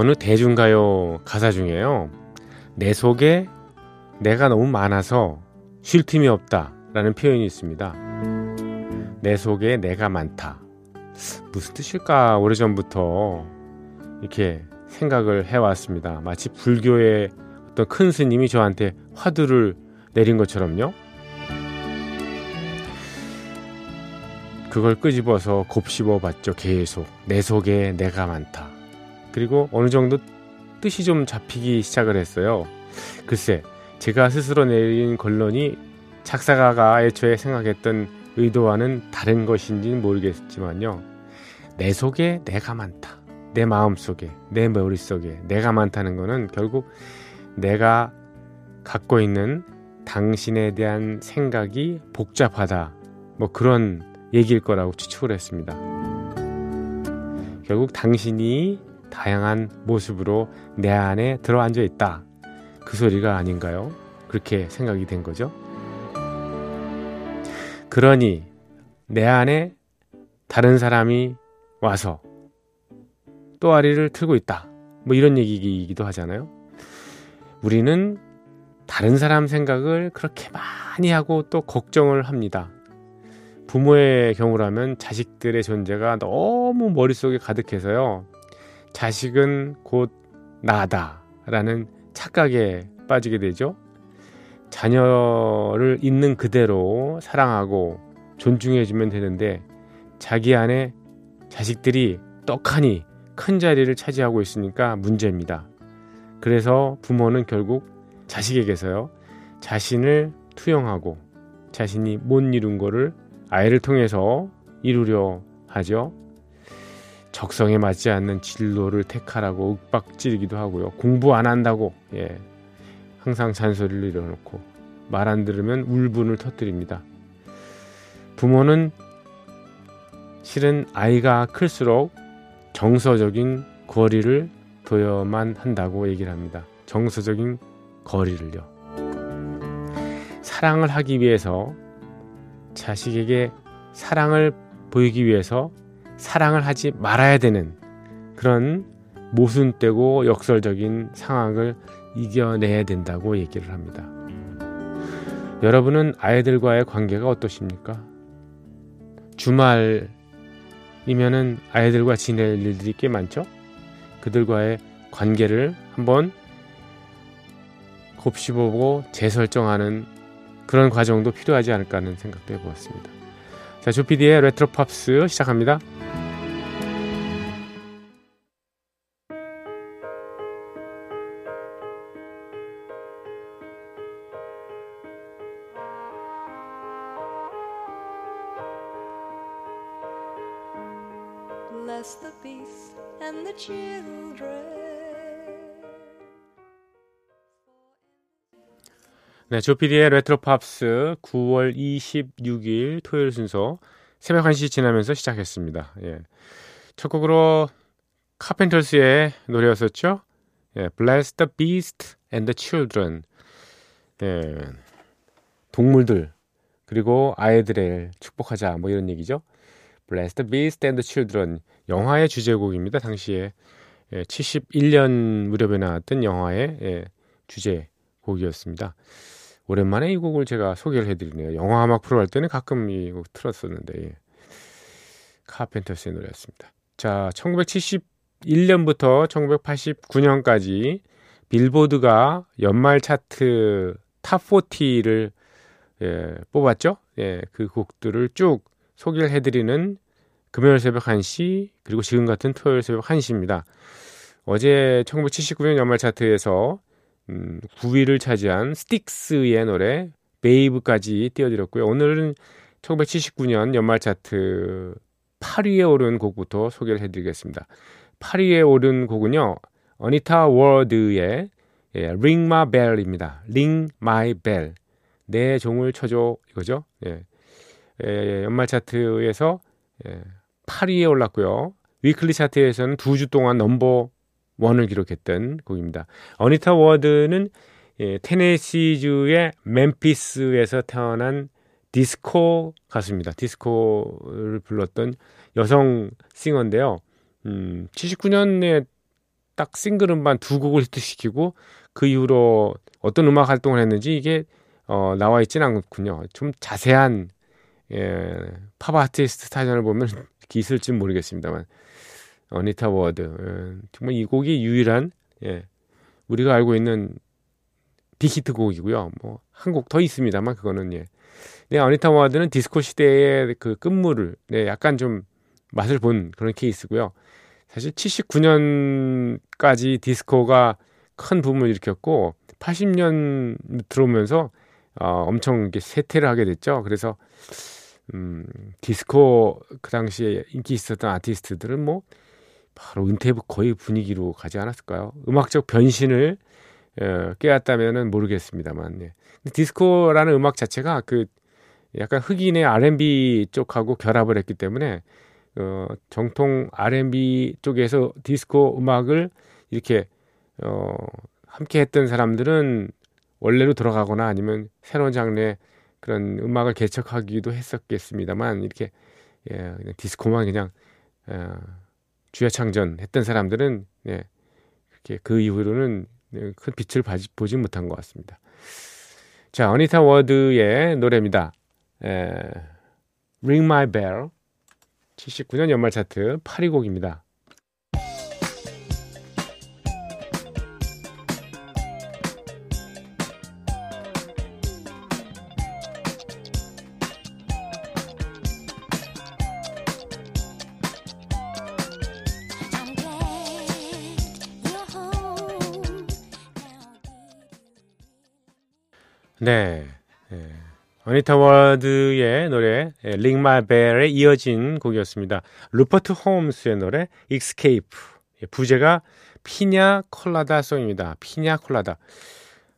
어느 대중가요 가사 중에요. 내 속에 내가 너무 많아서 쉴 틈이 없다. 라는 표현이 있습니다. 내 속에 내가 많다. 무슨 뜻일까 오래전부터 이렇게 생각을 해왔습니다. 마치 불교의 어떤 큰 스님이 저한테 화두를 내린 것처럼요. 그걸 끄집어서 곱씹어 봤죠. 계속. 내 속에 내가 많다. 그리고 어느 정도 뜻이 좀 잡히기 시작을 했어요. 글쎄, 제가 스스로 내린 결론이 작사가가 애초에 생각했던 의도와는 다른 것인지는 모르겠지만요. 내 속에 내가 많다. 내 마음 속에, 내 머릿속에 내가 많다는 것은 결국 내가 갖고 있는 당신에 대한 생각이 복잡하다. 뭐 그런 얘기일 거라고 추측을 했습니다. 결국 당신이 다양한 모습으로 내 안에 들어앉아 있다. 그 소리가 아닌가요? 그렇게 생각이 된 거죠. 그러니 내 안에 다른 사람이 와서 또아리를 틀고 있다. 뭐 이런 얘기이기도 하잖아요. 우리는 다른 사람 생각을 그렇게 많이 하고 또 걱정을 합니다. 부모의 경우라면 자식들의 존재가 너무 머릿속에 가득해서요. 자식은 곧 나다라는 착각에 빠지게 되죠. 자녀를 있는 그대로 사랑하고 존중해주면 되는데 자기 안에 자식들이 떡하니 큰 자리를 차지하고 있으니까 문제입니다. 그래서 부모는 결국 자식에게서요, 자신을 투영하고 자신이 못 이룬 거를 아이를 통해서 이루려 하죠. 적성에 맞지 않는 진로를 택하라고 윽박지르기도 하고요. 공부 안 한다고, 예, 항상 잔소리를 일어놓고 말 안 들으면 울분을 터뜨립니다. 부모는 실은 아이가 클수록 정서적인 거리를 둬야만 한다고 얘기를 합니다. 정서적인 거리를요. 사랑을 하기 위해서 자식에게 사랑을 보이기 위해서 사랑을 하지 말아야 되는 그런 모순되고 역설적인 상황을 이겨내야 된다고 얘기를 합니다. 여러분은 아이들과의 관계가 어떠십니까? 주말이면은 아이들과 지낼 일들이 꽤 많죠? 그들과의 관계를 한번 곱씹어보고 재설정하는 그런 과정도 필요하지 않을까 하는 생각도 해보았습니다. 자, 조피디의 레트로 팝스 시작합니다. 네, 조피디의 레트로 팝스 9월 26일 토요일 순서 새벽 1시 지나면서 시작했습니다. 예. 첫 곡으로 카펜터스의 노래였었죠. 예, Bless the Beasts and the Children. 예. 동물들 그리고 아이들을 축복하자 뭐 이런 얘기죠. Bless the Beasts and the Children 영화의 주제곡입니다. 당시에 예, 71년 무렵에 나왔던 영화의 예, 주제곡이었습니다. 오랜만에 이 곡을 제가 소개를 해드리네요. 영화 음악 프로 할 때는 가끔 이 곡 틀었었는데 예. 카펜터스의 노래였습니다. 자, 1971년부터 1989년까지 빌보드가 연말 차트 Top 40를 예, 뽑았죠. 예, 그 곡들을 쭉 소개를 해드리는 금요일 새벽 1시 그리고 지금 같은 토요일 새벽 1시입니다. 어제 1979년 연말 차트에서 음, 9위를 차지한 스틱스의 노래 베이브까지 띄워드렸고요. 오늘은 1979년 연말 차트 8위에 오른 곡부터 소개를 해드리겠습니다. 8위에 오른 곡은요. 어니타 워드의 예, Ring My Bell입니다. Ring My Bell. 내 종을 쳐줘 이거죠. 예. 예, 연말 차트에서 예, 8위에 올랐고요. weekly 차트에서는 두 주 동안 넘버 원을 기록했던 곡입니다. 어니타 워드는 예, 테네시주의 멤피스에서 태어난 디스코 가수입니다. 디스코를 불렀던 여성 싱어인데요. 음, 79년에 딱 싱글 음반 두 곡을 히트시키고 그 이후로 어떤 음악 활동을 했는지 이게 어, 나와 있지는 않군요. 좀 자세한 예, 팝 아티스트 사전을 보면 있을지 모르겠습니다만 어니타 워드 예, 정말 이 곡이 유일한 예, 우리가 알고 있는 빅히트 곡이고요. 뭐 한 곡 더 있습니다만 그거는 예. 네, 어니타 워드는 디스코 시대의 그 끝물을 네, 약간 좀 맛을 본 그런 케이스고요. 사실 79년까지 디스코가 큰 붐을 일으켰고 80년 들어오면서 어, 엄청 이렇게 쇠퇴를 하게 됐죠. 그래서 음, 디스코 그 당시에 인기 있었던 아티스트들은 뭐 바로 은퇴 거의 분위기로 가지 않았을까요? 음악적 변신을 어, 깨웠다면은 모르겠습니다만. 예. 디스코라는 음악 자체가 그 약간 흑인의 R&B 쪽하고 결합을 했기 때문에 어, 정통 R&B 쪽에서 디스코 음악을 이렇게 어, 함께 했던 사람들은 원래로 들어가거나 아니면 새로운 장르의 그런 음악을 개척하기도 했었겠습니다만 이렇게 예, 그냥 디스코만 그냥 어, 주야창전 했던 사람들은 예, 그렇게 그 이후로는 큰 빛을 보지 못한 것 같습니다. 자, 어니타 워드의 노래입니다. 에, Ring My Bell 79년 연말 차트 8위 곡입니다. 네. 네. 어니타 워드의 노래 Ring My Bell에 이어진 곡이었습니다. 루퍼트 홈스의 노래 Escape 예, 부제가 Piña Colada Song입니다. 피냐 콜라다.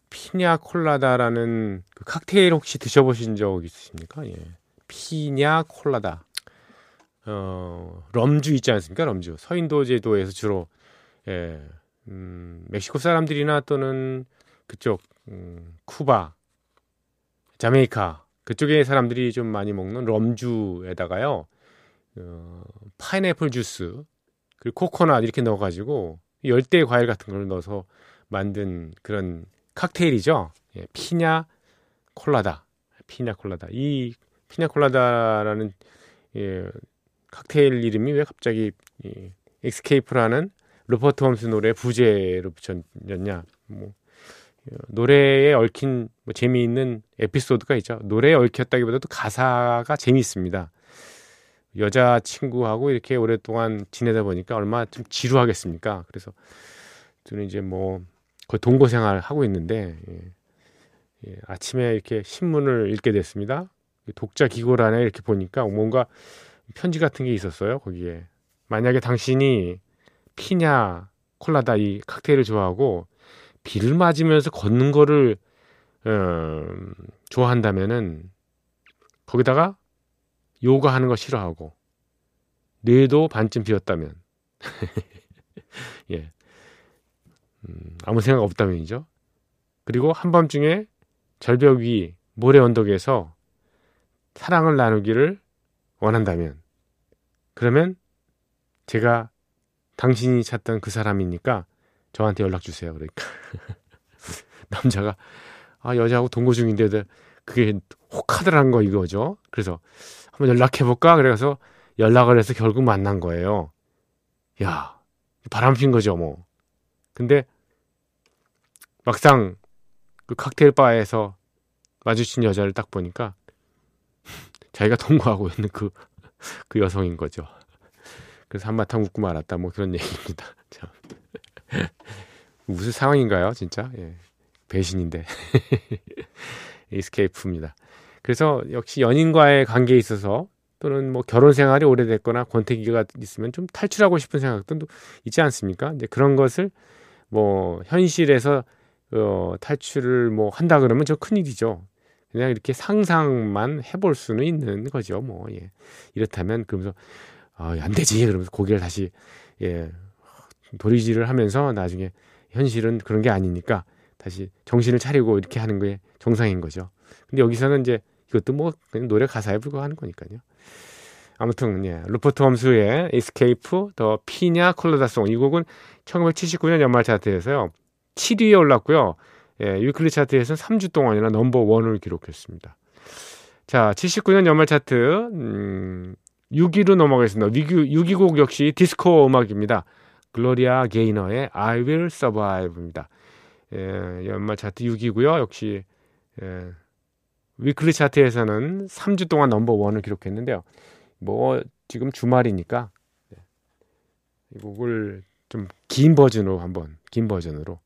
피냐 콜라다라는 그 칵테일 혹시 드셔보신 적 있으십니까? 예. 피냐 콜라다. 어, 럼주 있지 않습니까? 럼주. 서인도 제도에서 주로 예, 음, 멕시코 사람들이나 또는 그쪽 음, 쿠바 자메이카 그쪽의 사람들이 좀 많이 먹는 럼주에다가요 어, 파인애플 주스 그리고 코코넛 이렇게 넣어가지고 열대 과일 같은 걸 넣어서 만든 그런 칵테일이죠. 예, 피냐 콜라다, 피냐 콜라다. 이 피냐 콜라다라는 예, 칵테일 이름이 왜 갑자기 이 Escape라는 로버트 홈스 노래 부제로 붙였냐? 뭐 노래에 얽힌 뭐 재미있는 에피소드가 있죠. 노래에 얽혔다기보다도 가사가 재미있습니다. 여자 친구하고 이렇게 오랫동안 지내다 보니까 얼마나 좀 지루하겠습니까? 그래서 저는 이제 뭐 거의 동거 생활 하고 있는데 예. 예, 아침에 이렇게 신문을 읽게 됐습니다. 독자 기고란에 이렇게 보니까 뭔가 편지 같은 게 있었어요. 거기에 만약에 당신이 피냐 콜라다 이 칵테일을 좋아하고 비를 맞으면서 걷는 거를 어, 좋아한다면은 거기다가 요가 하는 거 싫어하고 뇌도 반쯤 비었다면 예 음, 아무 생각 없다면이죠. 그리고 한밤중에 절벽 위 모래 언덕에서 사랑을 나누기를 원한다면 그러면 제가 당신이 찾던 그 사람이니까 저한테 연락 주세요. 그러니까 남자가 아 여자하고 동거 중인데 그게 혹하더란 거 이거죠. 그래서 한번 연락해 볼까? 그래서 연락을 해서 결국 만난 거예요. 야 바람 핀 거죠 뭐. 근데 막상 그 칵테일 바에서 마주친 여자를 딱 보니까 자기가 동거하고 있는 그, 그 여성인 거죠. 그래서 한바탕 웃고 말았다. 뭐 그런 얘기입니다. 참. 무슨 상황인가요, 진짜? 예. 배신인데. 이스케이프입니다. 그래서 역시 연인과의 관계에 있어서 또는 뭐 결혼 생활이 오래됐거나 권태기가 있으면 좀 탈출하고 싶은 생각도 있지 않습니까? 이제 그런 것을 뭐 현실에서 어, 탈출을 뭐 한다 그러면 저 큰일이죠. 그냥 이렇게 상상만 해볼 수는 있는 거죠. 뭐, 예. 이렇다면, 그러면서, 아, 안 되지. 그러면서 고개를 다시, 예, 도리질을 하면서 나중에 현실은 그런 게 아니니까 다시 정신을 차리고 이렇게 하는 게 정상인 거죠. 근데 여기서는 이제 이것도 뭐 그냥 노래 가사에 불과한 거니까요. 아무튼 예, 루퍼트 홈스의 Escape The Piña Colada Song 이 곡은 1979년 연말 차트에서요 7위에 올랐고요. 예, weekly 차트에서는 3주 동안이나 넘버 원을 기록했습니다. 자, 79년 연말 차트 음, 6위로 넘어가겠습니다. 6위, 6위 곡 역시 디스코 음악입니다. 글로리아 게이너의 I Will Survive입니다. 예, 연말 차트 6위고요. 역시 예, weekly 차트에서는 3주 동안 넘버 원을 기록했는데요. 뭐 지금 주말이니까 예, 이 곡을 좀 긴 버전으로 한번 긴 버전으로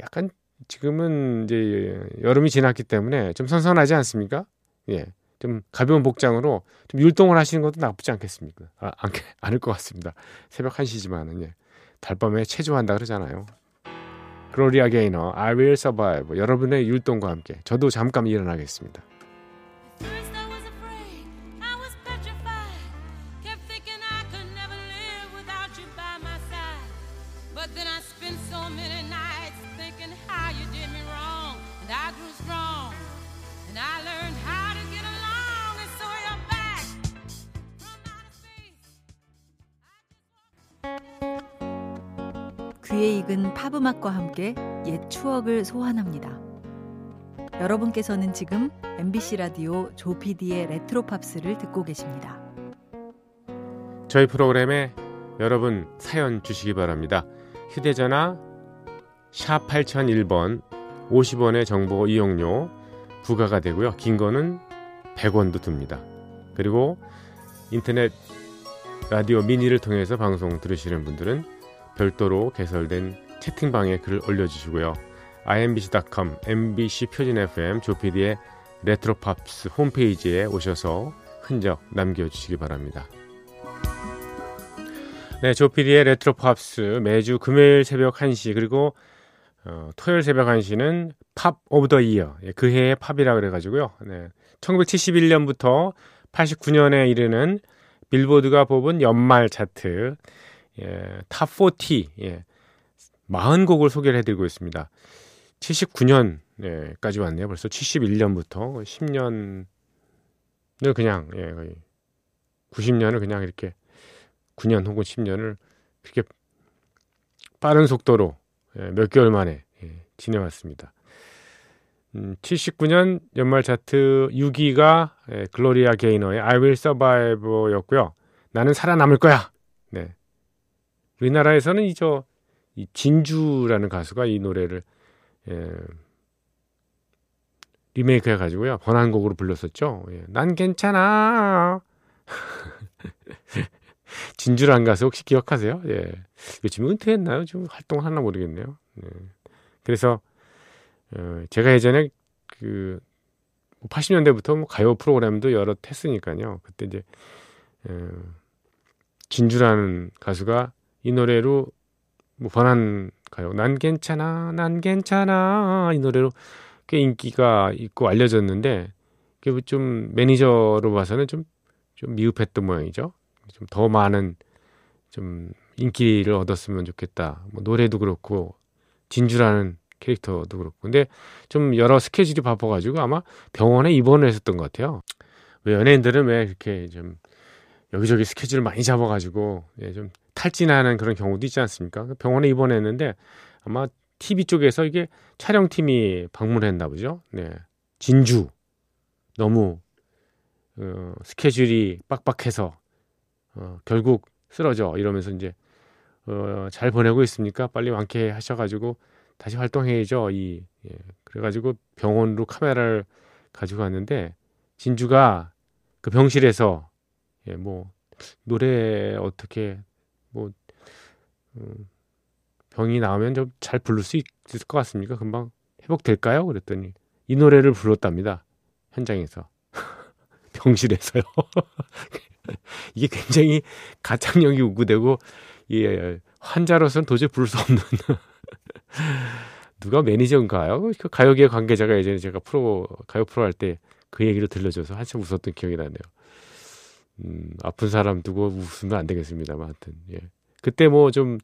약간 지금은 이제 여름이 지났기 때문에 좀 선선하지 않습니까? 예. 좀 가벼운 복장으로 좀 율동을 하시는 것도 나쁘지 않겠습니까? 아, 않, 않을 것 같습니다. 새벽 1시지만은, 예. 달밤에 체조한다 그러잖아요. 글로리아 게이너, I will survive. 여러분의 율동과 함께 저도 잠깐 일어나겠습니다. 귀에 익은 팝음악과 함께 옛 추억을 소환합니다. 여러분께서는 지금 MBC 라디오 조피디의 레트로 팝스를 듣고 계십니다. 저희 프로그램에 여러분 사연 주시기 바랍니다. 휴대전화 샵 8001번 50원의 정보 이용료 부과가 되고요. 긴 거는 100원도 듭니다. 그리고 인터넷 라디오 미니를 통해서 방송 들으시는 분들은 별도로 개설된 채팅방에 글을 올려주시고요. imbc.com, mbc 표준 FM, 조피디의 레트로팝스 홈페이지에 오셔서 흔적 남겨주시기 바랍니다. 네, 조피디의 레트로팝스 매주 금요일 새벽 1시 그리고 어, 토요일 새벽 1시는 Pop of the Year 그 해의 팝이라 그래가지고요. 네, 1971년부터 89년에 이르는 빌보드가 뽑은 연말 차트 예, Top 40 예, 40곡을 소개를 해드리고 있습니다. 79년까지 왔네요. 벌써 71년부터 10년을 그냥 예, 거의 90년을 그냥 이렇게 9년 혹은 10년을 그렇게 빠른 속도로 예, 몇 개월 만에 예, 지내왔습니다. 음, 79년 연말 차트 6위가 예, 글로리아 게이너의 I Will Survive였고요. 나는 살아남을 거야. 네. 우리나라에서는 이저 이 진주라는 가수가 이 노래를 예, 리메이크 해가지고요 번안곡으로 불렀었죠. 예, 난 괜찮아. 진주라는 가수 혹시 기억하세요? 예, 요즘 은퇴했나요? 좀 활동하나 모르겠네요. 예. 그래서 어, 제가 예전에 그 80년대부터 뭐, 뭐 가요 프로그램도 여러 했으니까요. 그때 이제 어, 진주라는 가수가 이 노래로 뭐 번안 가요. 난 괜찮아, 난 괜찮아 이 노래로 꽤 인기가 있고 알려졌는데 그게 좀 매니저로 봐서는 좀, 좀 미흡했던 모양이죠. 좀 더 많은 좀 인기를 얻었으면 좋겠다. 뭐 노래도 그렇고 진주라는 캐릭터도 그렇고 근데 좀 여러 스케줄이 바빠가지고 아마 병원에 입원을 했었던 것 같아요. 왜 연예인들은 왜 이렇게 좀 여기저기 스케줄을 많이 잡아가지고 예, 좀 탈진하는 그런 경우도 있지 않습니까? 병원에 입원했는데 아마 TV 쪽에서 이게 촬영팀이 방문했나 보죠. 네. 진주. 너무 어, 스케줄이 빡빡해서 어, 결국 쓰러져 이러면서 이제 어, 잘 보내고 있습니까? 빨리 완쾌하셔가지고 다시 활동해야죠. 이 예. 그래가지고 병원으로 카메라를 가지고 왔는데 진주가 그 병실에서 예, 뭐 노래 어떻게 뭐 음, 병이 나오면 좀 잘 부를 수 있을 것 같습니까? 금방 회복될까요? 그랬더니 이 노래를 불렀답니다. 현장에서. 병실에서요. 이게 굉장히 가창력이 우구되고 예, 환자로서는 도저히 부를 수 없는 누가 매니저인가요? 그 가요계 관계자가 예전에 제가 프로 가요 프로 할 때 그 얘기를 들려줘서 한참 웃었던 기억이 나네요. 음, 아픈 사람 두고 웃으면 안 되겠습니다만 하여튼 예. 그때 뭐 좀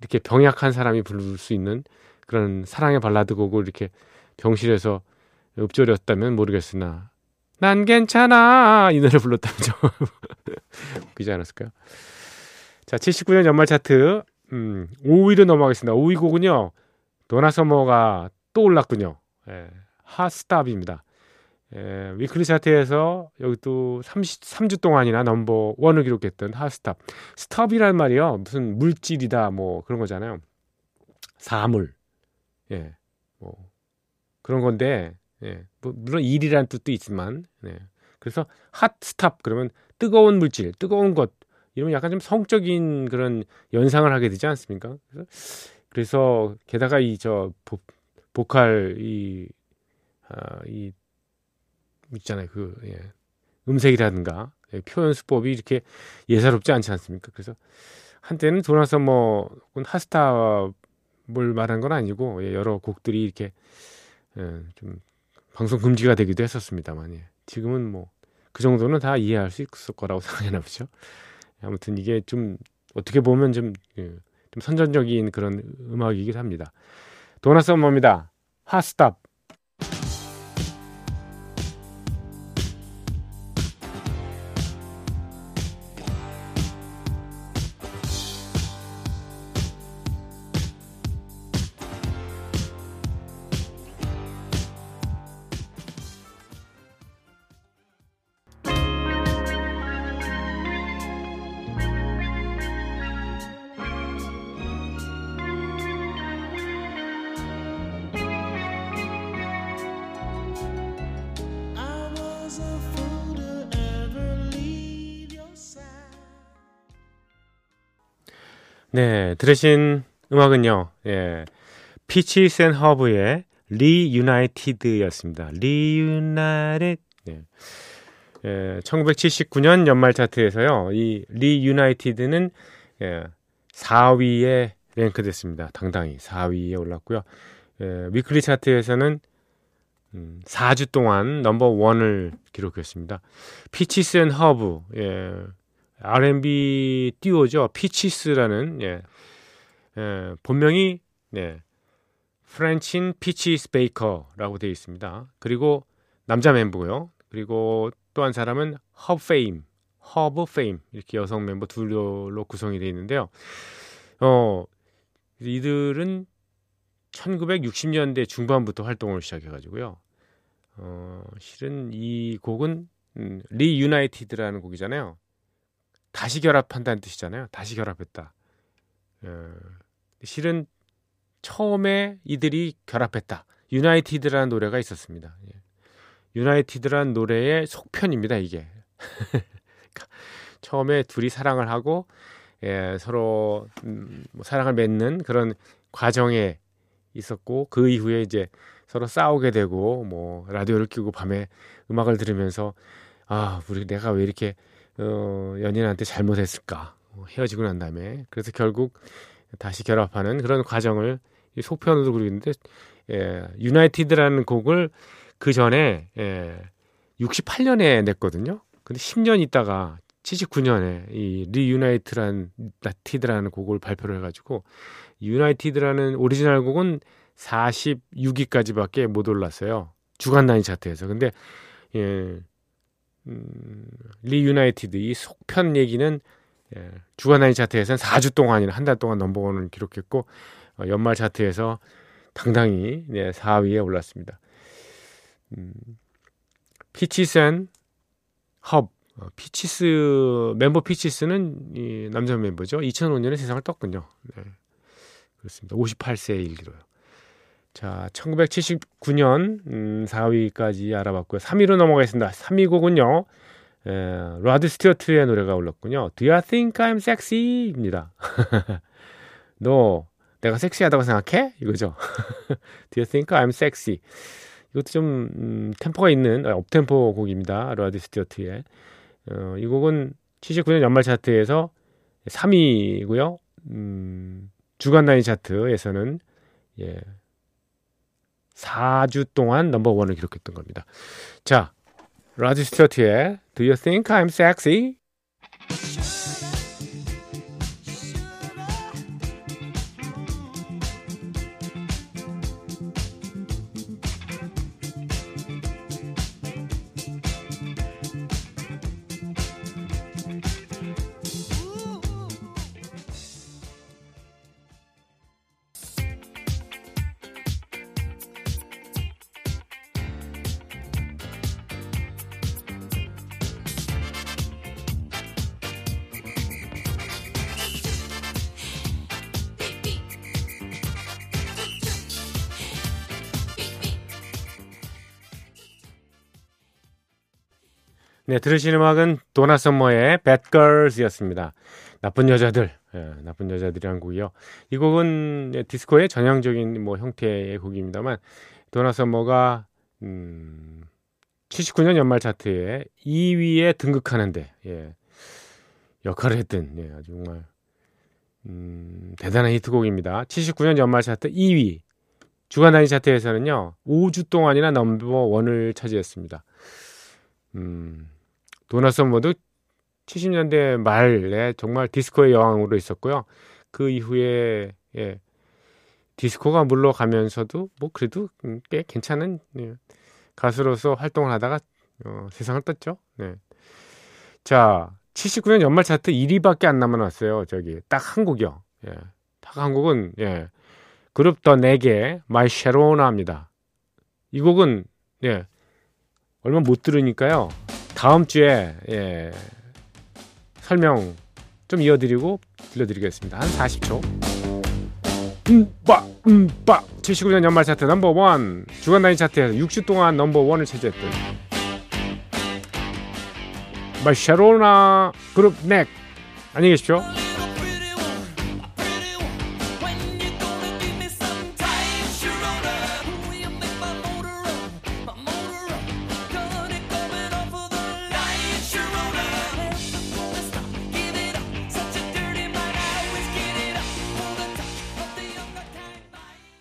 이렇게 병약한 사람이 부를 수 있는 그런 사랑의 발라드 곡을 이렇게 병실에서 읊조렸다면 모르겠으나 난 괜찮아 이 노래 불렀다면 좀 웃기지 않았을까요? 자 79년 연말 차트 음, 5위로 넘어가겠습니다. 5위 곡은요 도나 서머가 또 올랐군요. 예, Hot Stuff입니다. 예, weekly 차트에서 역시 또 3, 3주 동안이나 넘버 원을 기록했던 Hot Stuff. Stuff이란 말이요. 무슨 물질이다 뭐 그런 거잖아요. 사물. 예. 뭐 그런 건데 예. 뭐, 물론 일이라는 뜻도 있지만 예. 그래서 Hot Stuff 그러면 뜨거운 물질, 뜨거운 것 이러면 약간 좀 성적인 그런 연상을 하게 되지 않습니까? 그래서, 그래서 게다가 이 저 보컬 이, 아, 이 있잖아요. 그 예. 음색이라든가 예, 표현 수법이 이렇게 예사롭지 않지 않습니까? 그래서 한때는 돌아서 뭐 핫스타뭘 말한 건 아니고 예, 여러 곡들이 이렇게 예, 좀 방송 금지가 되기도 했었습니다만 예. 지금은 뭐 그 정도는 다 이해할 수 있을 거라고 생각하나 보죠. 아무튼 이게 좀 어떻게 보면 좀, 예, 좀 선전적인 그런 음악이기도 합니다. 도나 서머입니다. 핫스탑. 네, 들으신 음악은요, 예, 피치스 앤 허브의 Reunited였습니다. Reunited. 네. 예, 1979년 연말 차트에서요, 이 Reunited는 예, 4위에 랭크됐습니다. 당당히 4위에 올랐고요. 예, weekly 차트에서는 음, 4주 동안 넘버 원을 기록했습니다. 피치스 앤 허브, 예, R&B 듀오죠. 피치스라는 예. 예, 본명이 네. 프랜신 피치스 베이커라고 되어 있습니다. 그리고 남자 멤버고요. 그리고 또 한 사람은 허브 페임, 허브 페임 이렇게 여성 멤버 둘로 구성이 되어 있는데요. 어 이들은 1960년대 중반부터 활동을 시작해가지고요. 어, 실은 이 곡은 음, 리유나이티드라는 곡이잖아요. 다시 결합한다는 뜻이잖아요. 다시 결합했다. 어, 실은 처음에 이들이 결합했다. 유나이티드라는 노래가 있었습니다. 예. 유나이티드라는 노래의 속편입니다. 이게 처음에 둘이 사랑을 하고 예, 서로 음, 뭐 사랑을 맺는 그런 과정에 있었고 그 이후에 이제 서로 싸우게 되고 뭐 라디오를 켜고 밤에 음악을 들으면서 아 우리 내가 왜 이렇게 어, 연인한테 잘못했을까 어, 헤어지고 난 다음에 그래서 결국 다시 결합하는 그런 과정을 이 속편으로 그리고 있는데 예, United라는 곡을 그 전에 예, 68년에 냈거든요. 근데 10년 있다가 79년에 이 Reunite란 nited라는 곡을 발표를 해가지고 United라는 오리지널 곡은 46위까지밖에 못 올랐어요. 주간 단위 차트에서. 근데 예, 음, Reunited 이 속편 얘기는 예, 주간 단위 차트에서는 4주 동안이나 한 달 동안 넘버원을 기록했고 어, 연말 차트에서 당당히 네, 4위에 올랐습니다. 음, 피치스 앤 허브 어, 피치스 멤버 피치스는 이 남자 멤버죠. 2005년에 세상을 떴군요. 네, 그렇습니다. 58세에 일기로요. 자, 1979년 음, 4위까지 알아봤고요. 3위로 넘어가겠습니다. 3위 곡은요. 에, 라드 스튜어트의 노래가 올랐군요. Do you think I'm sexy? 입니다. 너 내가 섹시하다고 생각해? 이거죠. Do you think I'm sexy? 이것도 좀 음, 템포가 있는 아, up-tempo 곡입니다. 라드 스튜어트의 어, 이 곡은 79년 연말 차트에서 3위고요. 음, 주간 단위 차트에서는 예, 4주 동안 넘버 원을 기록했던 겁니다. 자, 라디 스튜어트의 Do You Think I'm Sexy? 네, 들으신 음악은 도나 썸머의 Bad Girls였습니다. 나쁜 여자들, 예, 나쁜 여자들이란 곡이요. 이 곡은 디스코의 전형적인 뭐 형태의 곡입니다만 도나 썸머가 음, 79년 연말 차트에 2위에 등극하는데 예, 역할을 했던 예, 아주 정말 음, 대단한 히트곡입니다. 79년 연말 차트 2위 주간 단위 차트에서는요 5주 동안이나 넘버 원을 차지했습니다. 음, 도나 썸머도 70년대 말에 정말 디스코의 여왕으로 있었고요. 그 이후에 예, 디스코가 물러가면서도 뭐 그래도 꽤 괜찮은 예, 가수로서 활동을 하다가 어, 세상을 떴죠. 네. 자, 79년 연말 차트 1위밖에 안 남아났어요. 저기 딱 한 곡이요. 예, 딱 한 곡은 예, 그룹 The Knack의 My Sharona입니다. 이 곡은 예, 얼마 못 들으니까요. 다음 주에 예, 설명 좀 이어드리고 들려드리겠습니다. 한 40초. 음빠 음빠 79년 연말 차트 넘버 원 주간 단위 차트에서 6주 동안 넘버 원을 차지했던 마샤로나 그룹 넥 안녕히 계십시오.